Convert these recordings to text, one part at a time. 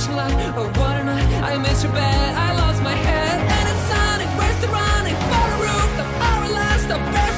flashing light. Oh, what a night! I missed your bed, I lost my head, and it's sunny. Where's the running? For a roof, the hour last, I'm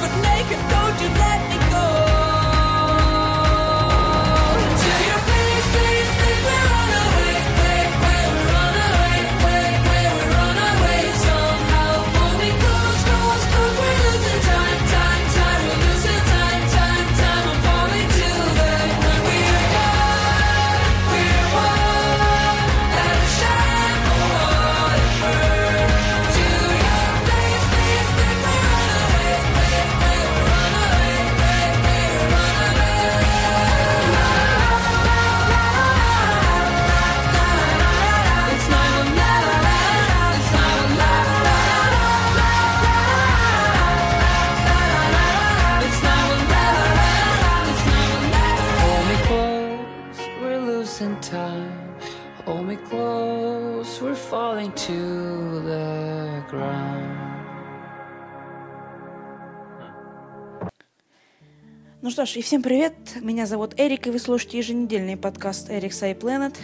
что ж, и всем привет, меня зовут Эрик, и вы слушаете еженедельный подкаст Эрик Сай Planet.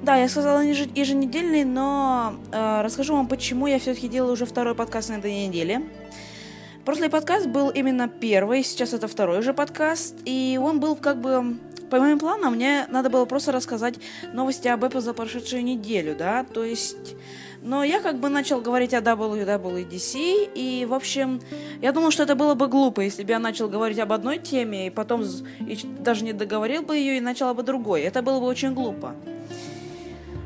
Да, я сказала еж- еженедельный, но э, расскажу вам, почему я все-таки делаю уже второй подкаст на этой неделе. Прошлый подкаст был именно первый, сейчас это второй уже подкаст, и он был как бы... По моим планам, мне надо было просто рассказать новости об Apple за прошедшую неделю, да, то есть... Но я как бы начал говорить о WWDC, и, в общем, я думал, что это было бы глупо, если бы я начал говорить об одной теме, и потом и даже не договорил бы ее и начал бы другой. Это было бы очень глупо.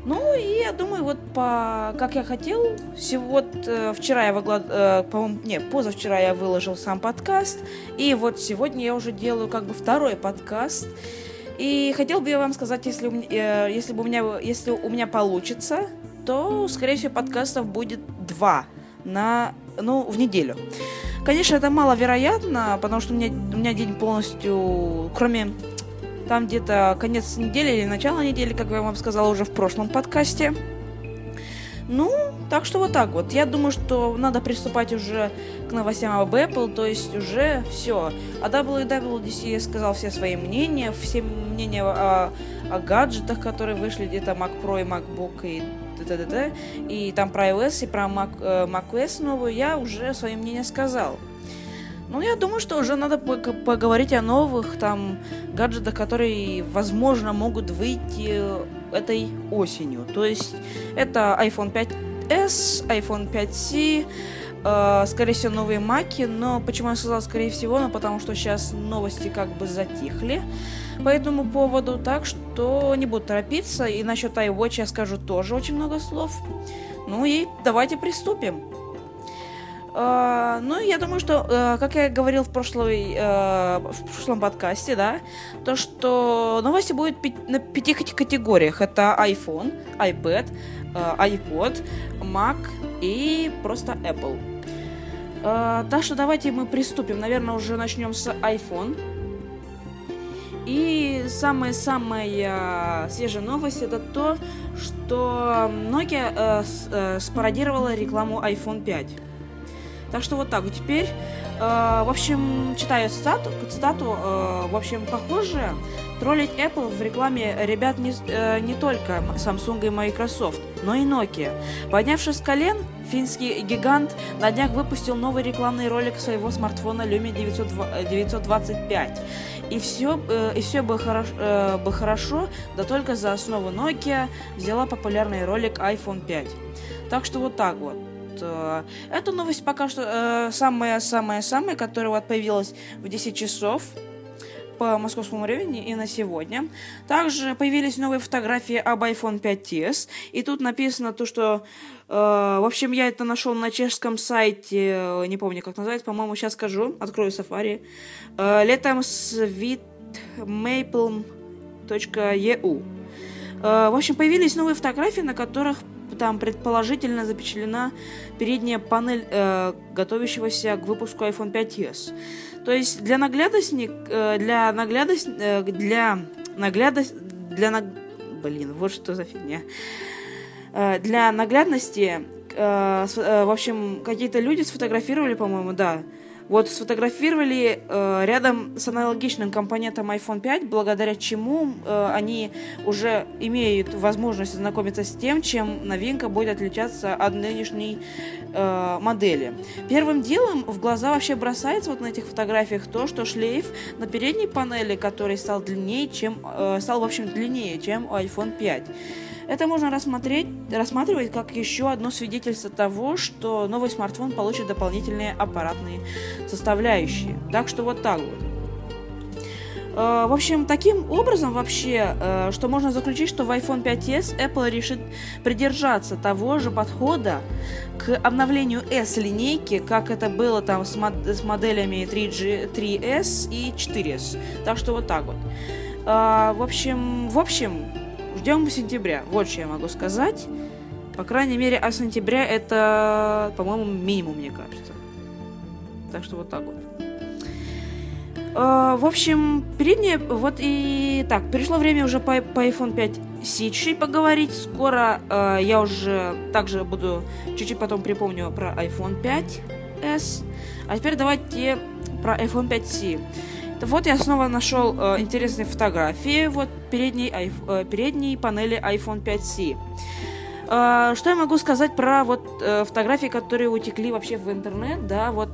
Ну, и я думаю, вот по как я хотел, вот э, вчера я выгла- э, по-моему, не, позавчера я выложил сам подкаст, и вот сегодня я уже делаю как бы второй подкаст. И хотел бы я вам сказать, если, э, если бы у меня, если у меня получится, то, скорее всего, подкастов будет два на, ну, в неделю. Конечно, это маловероятно, потому что у меня, у меня день полностью, кроме там где-то конец недели или начало недели, как я вам сказала уже в прошлом подкасте. Ну, так что вот так вот. Я думаю, что надо приступать уже к новостям об Apple, то есть уже все. О WWDC сказал все свои мнения, все мнения о, о гаджетах, которые вышли, где-то Mac Pro и MacBook и т.д. И там про iOS и про Mac, э, macOS новую я уже свое мнение сказал. Ну, я думаю, что уже надо пог- поговорить о новых там гаджетах, которые, возможно, могут выйти этой осенью. То есть это iPhone 5s, iPhone 5c, э, скорее всего, новые маки, но почему я сказала скорее всего, ну потому что сейчас новости как бы затихли по этому поводу, так что не буду торопиться, и насчет iWatch я скажу тоже очень много слов. Ну и давайте приступим. Э, ну, я думаю, что, э, как я говорил в, прошлой, э, в прошлом подкасте, да, то, что новости будут пи- на пяти кате- категориях. Это iPhone, iPad, э, iPod, Mac и просто Apple. Так что давайте мы приступим. Наверное, уже начнем с iPhone. И самая-самая свежая новость это то, что Nokia э, э, спародировала рекламу iPhone 5. Так что вот так вот теперь. Э, в общем, читаю цитату, цитату э, в общем, похоже, троллить Apple в рекламе ребят не, э, не только Samsung и Microsoft, но и Nokia. Поднявшись с колен, финский гигант на днях выпустил новый рекламный ролик своего смартфона Lumia 900, 925. И все, э, и все бы, хорош, э, бы хорошо, да только за основу Nokia взяла популярный ролик iPhone 5. Так что вот так вот. Э, Эта новость пока что самая-самая-самая, которая вот появилась в 10 часов по московскому времени и на сегодня. Также появились новые фотографии об iPhone 5s. И тут написано то, что... Э, в общем, я это нашел на чешском сайте, э, не помню, как называется, по-моему, сейчас скажу, открою Safari. Э, летом sweetmaple.eu. Э, в общем, появились новые фотографии, на которых там предположительно запечатлена передняя панель э, готовящегося к выпуску iPhone 5s. То есть для наглядности, э, для наглядности, э, для наглядности, для наг... блин, вот что за фигня. Э, для наглядности, э, с, э, в общем, какие-то люди сфотографировали, по-моему, да, вот сфотографировали э, рядом с аналогичным компонентом iPhone 5, благодаря чему э, они уже имеют возможность знакомиться с тем, чем новинка будет отличаться от нынешней э, модели. Первым делом в глаза вообще бросается вот на этих фотографиях то, что шлейф на передней панели, который стал длиннее, чем э, стал в общем длиннее, чем у iPhone 5. Это можно рассмотреть, рассматривать как еще одно свидетельство того, что новый смартфон получит дополнительные аппаратные составляющие. Так что вот так вот. Э, в общем, таким образом вообще, э, что можно заключить, что в iPhone 5s Apple решит придержаться того же подхода к обновлению S-линейки, как это было там с, мод- с моделями 3G, 3S и 4S. Так что вот так вот. Э, в общем, в общем, ждем сентября. Вот что я могу сказать. По крайней мере, а сентября это, по-моему, минимум, мне кажется. Так что вот так вот. Э, в общем, переднее, вот и так, пришло время уже по, по iPhone 5 Сичи поговорить. Скоро э, я уже также буду чуть-чуть потом припомню про iPhone 5s. А теперь давайте про iPhone 5C. Вот я снова нашел э, интересные фотографии вот передней, э, передней панели iPhone 5C. Э, что я могу сказать про вот э, фотографии, которые утекли вообще в интернет, да, вот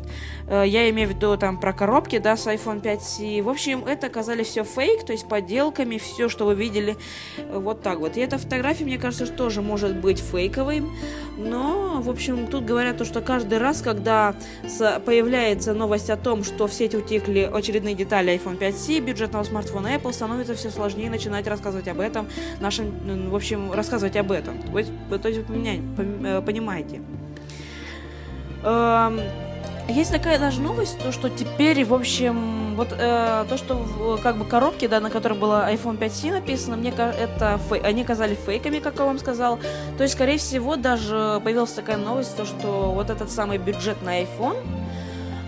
э, я имею в виду там про коробки, да, с iPhone 5C. В общем, это оказались все фейк, то есть подделками, все, что вы видели, э, вот так вот. И эта фотография, мне кажется, тоже может быть фейковой, но, в общем, тут говорят то, что каждый раз, когда появляется новость о том, что в сеть утекли очередные детали iPhone 5C, бюджетного смартфона Apple, становится все сложнее начинать рассказывать об этом нашим, в общем, рассказывать об этом. То есть, то есть вы э, понимаете. Эм, есть такая даже новость, то что теперь, в общем, вот э, то, что в, как бы коробки, да, на которой было iPhone 5C написано, мне это фей- они казали фейками, как я вам сказал. То есть, скорее всего, даже появилась такая новость, то что вот этот самый бюджетный iPhone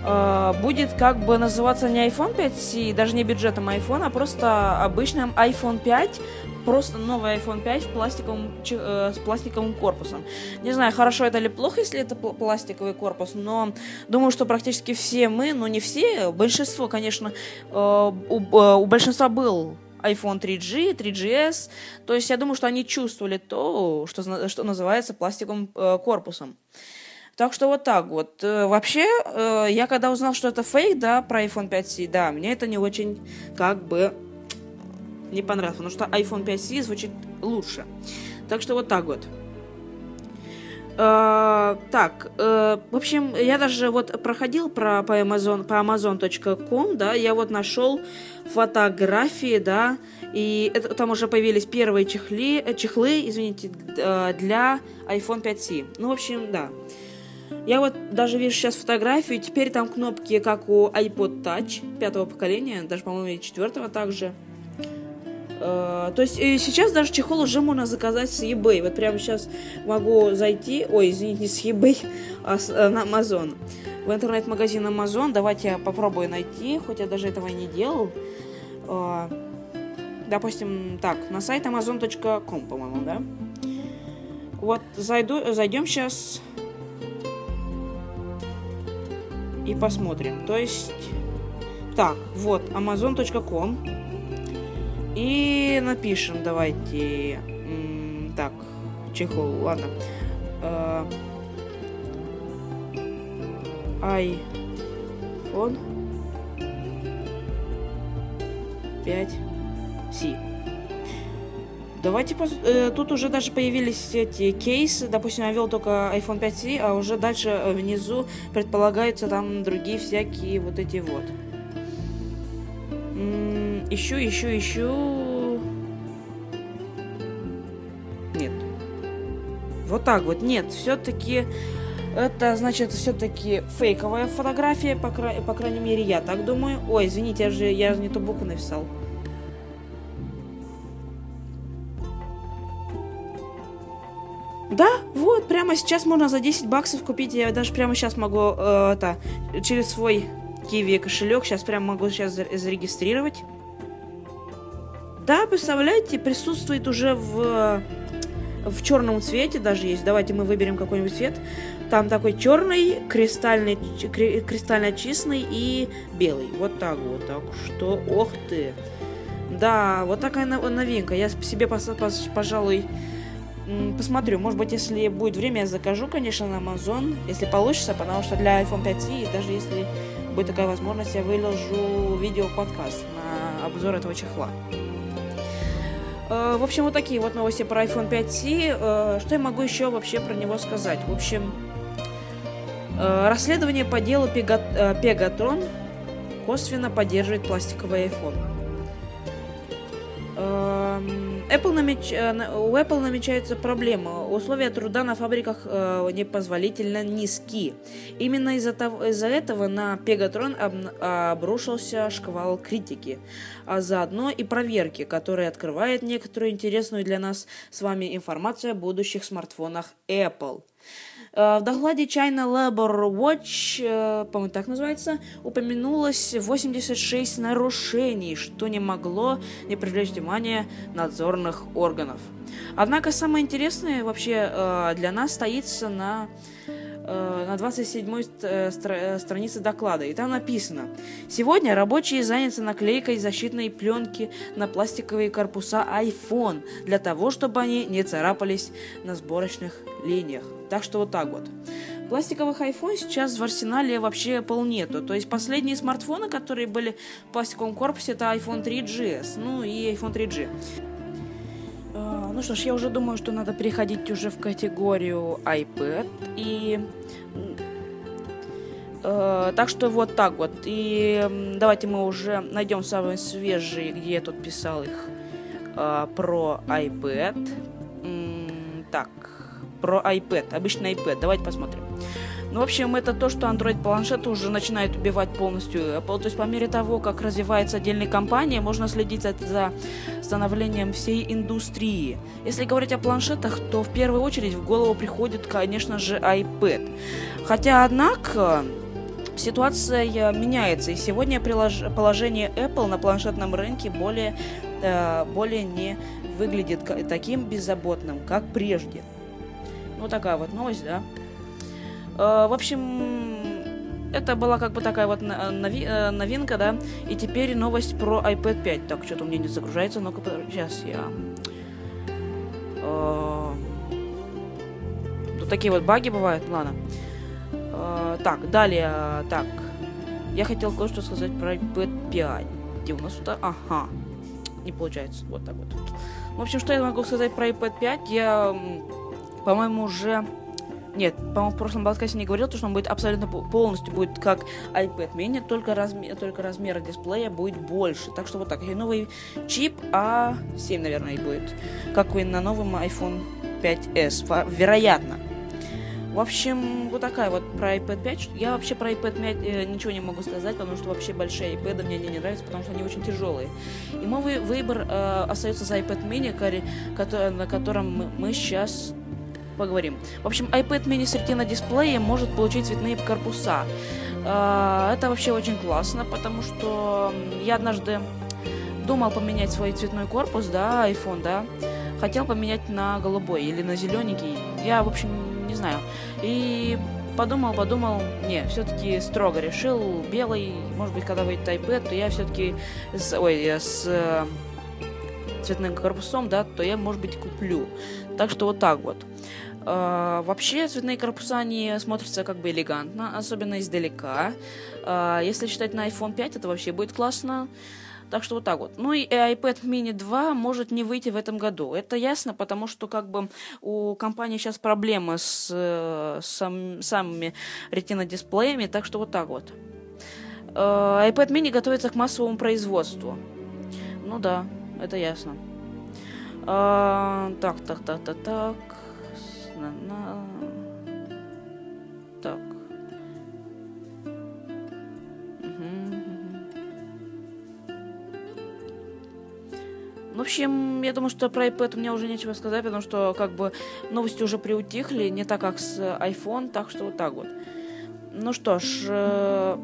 э, будет как бы называться не iPhone 5C, даже не бюджетом iPhone, а просто обычным iPhone 5, просто новый iPhone 5 в пластиковом, э, с пластиковым корпусом. Не знаю, хорошо это или плохо, если это пл- пластиковый корпус, но думаю, что практически все мы, ну не все, большинство, конечно, э, у, э, у большинства был iPhone 3G, 3GS, то есть я думаю, что они чувствовали то, что, что называется пластиковым э, корпусом. Так что вот так вот. Э, Вообще, э, я когда узнал, что это фейк, да, про iPhone 5C, да, мне это не очень как бы не понравилось, потому что iPhone 5C звучит лучше. Так что вот так вот. Э, так, э, в общем, я даже вот проходил про, по Amazon, по amazon.com, да, я вот нашел фотографии, да, и это, там уже появились первые чехли, чехлы, извините, для iPhone 5C. Ну, в общем, да. Я вот даже вижу сейчас фотографию, теперь там кнопки, как у iPod Touch пятого поколения, даже, по-моему, и четвертого также. Э, то есть э, сейчас даже чехол уже можно заказать с eBay. Вот прямо сейчас могу зайти, ой, извините, с eBay, а с, э, на Amazon. В интернет-магазин Amazon. Давайте я попробую найти, хоть я даже этого и не делал. Э, допустим, так, на сайт amazon.com, по-моему, да? Вот зайду, зайдем сейчас и посмотрим. То есть, так, вот, amazon.com. И напишем, давайте, так, чехол, ладно. Э, iPhone 5C. Давайте пос- э, тут уже даже появились эти кейсы. Допустим, я ввел только iPhone 5C, а уже дальше э, внизу предполагаются там другие всякие вот эти вот. М, Ищу, ищу, ищу. Нет. Вот так вот. Нет, все-таки это значит все-таки фейковая фотография, по, кра- по крайней мере, я так думаю. Ой, извините, я же, я же не ту букву написал. Да, вот, прямо сейчас можно за 10 баксов купить. Я даже прямо сейчас могу э, это, через свой Kiwi кошелек, сейчас прямо могу сейчас за- зарегистрировать. Да, представляете, присутствует уже в, в черном цвете даже есть. Давайте мы выберем какой-нибудь цвет. Там такой черный, кристальный, кристально чистый и белый. Вот так вот. Так что, ох ты. Да, вот такая но- новинка. Я себе, пожалуй, посмотрю. Может быть, если будет время, я закажу, конечно, на Amazon. Если получится, потому что для iPhone 5C, даже если будет такая возможность, я выложу видео-подкаст на обзор этого чехла. Э, В общем, вот такие вот новости про iPhone 5C. Э, Что я могу еще вообще про него сказать? В общем, э, расследование по делу Пега- Pegatron косвенно поддерживает пластиковый iPhone. Apple намеч- э, У Apple намечается проблема. Условия труда на фабриках э, непозволительно низки. Именно из-за того- из-за этого на Pegatron обн- обрушился шквал критики, а заодно и проверки, которые открывает некоторую интересную для нас с вами информацию о будущих смартфонах Apple. Э, В докладе China Labor Watch, э, по-моему, так называется, упомянулось 86 нарушений, что не могло не привлечь внимание надзорных органов. Однако самое интересное вообще э, для нас стоится на, на 27-й ст- э, стра- странице доклада. И там написано, сегодня рабочие заняты наклейкой защитной пленки на пластиковые корпуса iPhone, для того, чтобы они не царапались на сборочных линиях. Так что вот так вот. Пластиковых iPhone сейчас в арсенале вообще Apple нету. То есть последние смартфоны, которые были в пластиковом корпусе, это iPhone 3GS, ну и iPhone 3G. Э, Ну что ж, я уже думаю, что надо переходить уже в категорию iPad. И э, так что вот так вот. И давайте мы уже найдем самые свежие, где я тут писал их э, про iPad. Про iPad, обычный iPad. Давайте посмотрим. Ну, в общем, это то, что Android-планшеты уже начинают убивать полностью Apple. То есть, по мере того, как развивается отдельные компании, можно следить за, за становлением всей индустрии. Если говорить о планшетах, то в первую очередь в голову приходит, конечно же, iPad. Хотя, однако, ситуация меняется, и сегодня положение Apple на планшетном рынке более, э, более не выглядит таким беззаботным, как прежде. Ну, такая вот новость, да. Э, В общем, это была как бы такая вот нови- э, новинка, да. И теперь новость про iPad 5. Так, что-то у меня не загружается. Ну-ка, сейчас я... Э, Тут такие вот баги бывают, ладно. Э, Так, далее, так. Я хотел кое-что сказать про iPad 5. Где у нас тут? Ага. Не получается. Вот так вот. В общем, что я могу сказать про iPad 5? Я, по-моему, уже... Нет, по-моему, в прошлом подкасте не говорил, то, что он будет абсолютно по- полностью будет как iPad mini, только, размер, только размер дисплея будет больше. Так что вот так. И новый чип A7, наверное, и будет. Как и на новом iPhone 5s. во- Вероятно. В общем, вот такая вот про iPad 5. Я вообще про iPad 5 э, ничего не могу сказать, потому что вообще большие iPad мне они не нравятся, потому что они очень тяжелые. И мой вы- выбор э, остается за iPad mini, кори- кото- на котором мы, мы сейчас поговорим. В общем, iPad mini с Retina дисплеем может получить цветные корпуса. Э, это вообще очень классно, потому что я однажды думал поменять свой цветной корпус, да, iPhone, да, хотел поменять на голубой или на зелененький. Я, в общем, не знаю. И подумал, подумал, не, все-таки строго решил, белый, может быть, когда выйдет iPad, то я все-таки с, ой, э, с э, цветным корпусом, да, то я, может быть, куплю. Так что вот так вот. Э, вообще, цветные корпуса, они смотрятся как бы элегантно, особенно издалека. Э, если считать на iPhone 5, это вообще будет классно. Так что вот так вот. Ну и iPad mini 2 может не выйти в этом году. Это ясно, потому что как бы у компании сейчас проблемы с э, сам- самыми retina дисплеями, так что вот так вот. Э, iPad mini готовится к массовому производству. Ну да, это ясно. Э, так, так, так, так, так. С- на-. Так. Мгм, мгм. В общем, я думаю, что про iPad у меня уже нечего сказать, потому что как бы новости уже приутихли, не так как с iPhone, так что вот так вот. Ну что ж, э,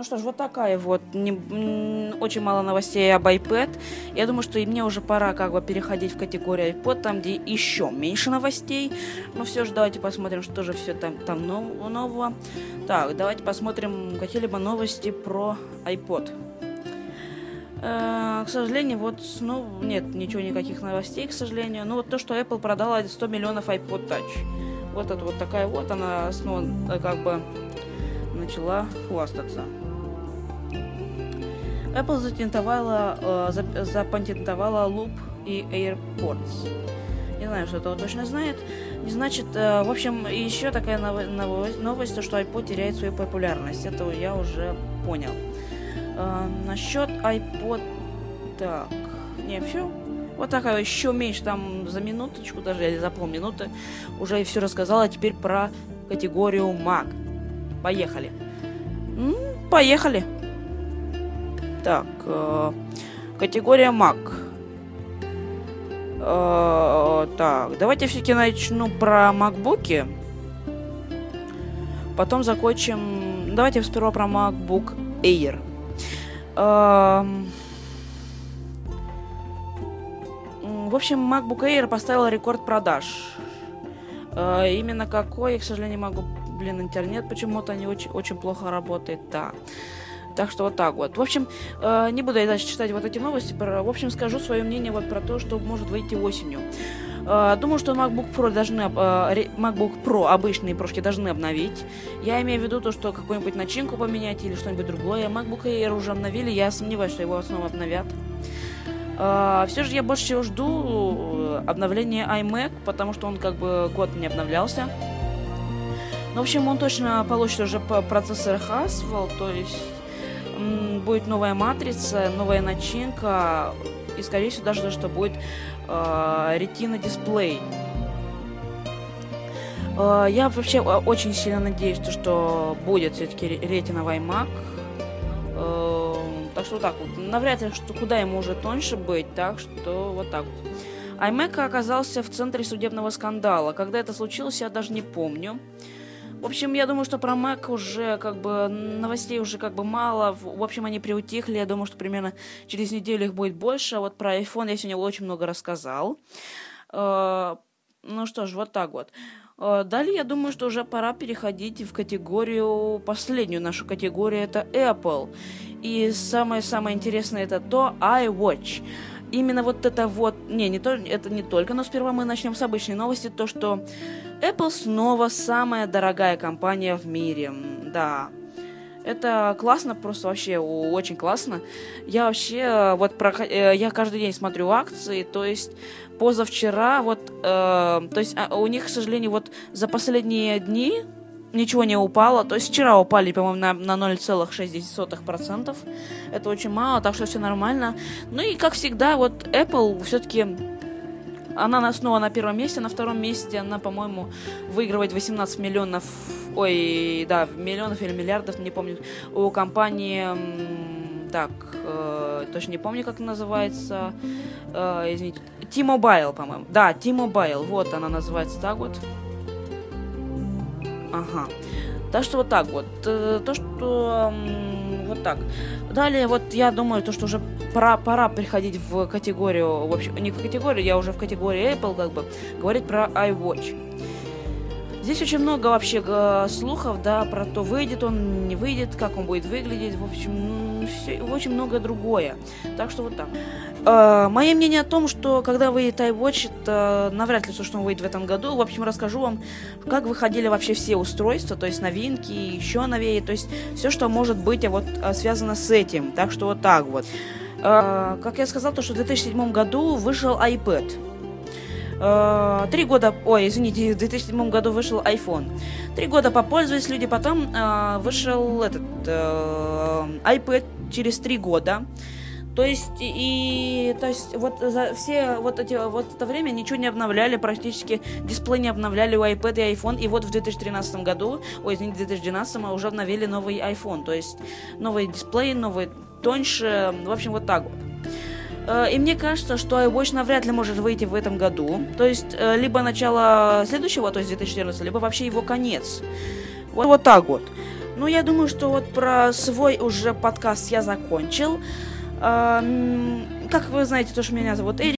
ну что ж, вот такая вот не- очень мало новостей об iPad. Я думаю, что и мне уже пора как бы переходить в категорию iPod, там где еще меньше новостей. Но все же давайте посмотрим, что же все там, там нов- нового. Так, давайте посмотрим какие-либо новости про iPod. Э, К сожалению, вот, ну, нет ничего, никаких новостей, к сожалению. Ну, вот то, что Apple продала 100 миллионов iPod Touch. Вот это вот такая вот, она снова э, как бы начала хвастаться. Apple затентовала, э, за- запатентовала Loop и AirPods. Не знаю, что это точно знает. Не значит, э, в общем, еще такая ново- новость, новость, то, что iPod теряет свою популярность. Это я уже понял. Э, насчет iPod, так, не, все. Вот такая еще меньше, там за минуточку даже, или за полминуты уже все рассказала. Теперь про категорию Mac. Поехали. М, поехали. Так, э, категория Mac. Э, так, давайте все-таки начну про макбуки. Потом закончим... Давайте сперва про MacBook Air. Эм, В общем, MacBook Air поставил рекорд продаж. Э, Именно какой, я, к сожалению, могу... Блин, интернет почему-то не очень, очень плохо работает, да. Так что вот так вот. В общем, э, не буду я дальше читать вот эти новости. Про, в общем, скажу свое мнение вот про то, что может выйти осенью. Э, думаю, что MacBook Pro должны, э, MacBook Pro обычные прошки должны обновить. Я имею в виду то, что какую-нибудь начинку поменять или что-нибудь другое. MacBook Air уже обновили, я сомневаюсь, что его снова обновят. все же я больше всего жду э, обновления iMac, потому что он как бы год не обновлялся. Ну, в общем, он точно получит уже по- процессор Haswell, то есть будет новая матрица, новая начинка, и, скорее всего, даже что будет э, Retina дисплей. Э, я вообще э, очень сильно надеюсь, то, что будет все-таки ретиновый iMac. Э, так что вот так вот. Навряд ли, что куда ему уже тоньше быть, так что вот так вот. iMac оказался в центре судебного скандала. Когда это случилось, я даже не помню. В общем, я думаю, что про Mac уже как бы новостей уже как бы мало. В общем, они приутихли. Я думаю, что примерно через неделю их будет больше. А вот про iPhone я сегодня очень много рассказал. Э, Ну что ж, вот так вот. Э, Далее, я думаю, что уже пора переходить в категорию, последнюю нашу категорию, это Apple. И самое-самое интересное это то iWatch. Именно вот это вот, не, не то, это не только, но сперва мы начнем с обычной новости, то что Apple снова самая дорогая компания в мире. Да. Это классно, просто вообще очень классно. Я вообще э, вот прохо- э, я каждый день смотрю акции, то есть позавчера вот, э, то есть а, у них, к сожалению, вот за последние дни ничего не упало. То есть вчера упали, по-моему, на, на 0,6%. Это очень мало, так что все нормально. Ну и как всегда, вот Apple все-таки Она снова на первом месте, на втором месте она, по-моему, выигрывает 18 миллионов, ой, да, миллионов или миллиардов, не помню, у компании, так, э, точно не помню, как называется, э, извините, T-Mobile, по-моему, да, T-Mobile, вот она называется так вот. Ага. Так что вот так вот. Э, то, что вот так. Далее, вот я думаю, то, что уже пора, пора приходить в категорию, в общем, не в категорию, я уже в категории Apple, как бы, говорить про iWatch. Здесь очень много вообще слухов, да, про то, выйдет он, не выйдет, как он будет выглядеть, в общем, все, очень много другое. Так что вот так. Э, мое мнение о том, что когда выйдет iWatch, это навряд ли то, что он выйдет в этом году. В общем, расскажу вам, как выходили вообще все устройства, то есть новинки, еще новее, то есть все, что может быть вот э, связано с этим. Так что вот так вот. Э, как я сказал, то, что в 2007 году вышел iPad. Э, три года, ой, извините, в 2007 году вышел iPhone. Три года попользовались люди, потом э, вышел этот э, iPad через три года. То есть, и, то есть, вот за все вот эти, вот это время ничего не обновляли, практически дисплей не обновляли у iPad и iPhone, и вот в 2013 году, ой, извините, в 2012 мы уже обновили новый iPhone, то есть, новый дисплей, новый тоньше, в общем, вот так вот. Э, и мне кажется, что iWatch навряд ли может выйти в этом году. То есть, э, либо начало следующего, то есть 2014, либо вообще его конец. Вот, вот так вот. Ну, я думаю, что вот про свой уже подкаст я закончил. Как вы знаете, то, что меня зовут Эрик.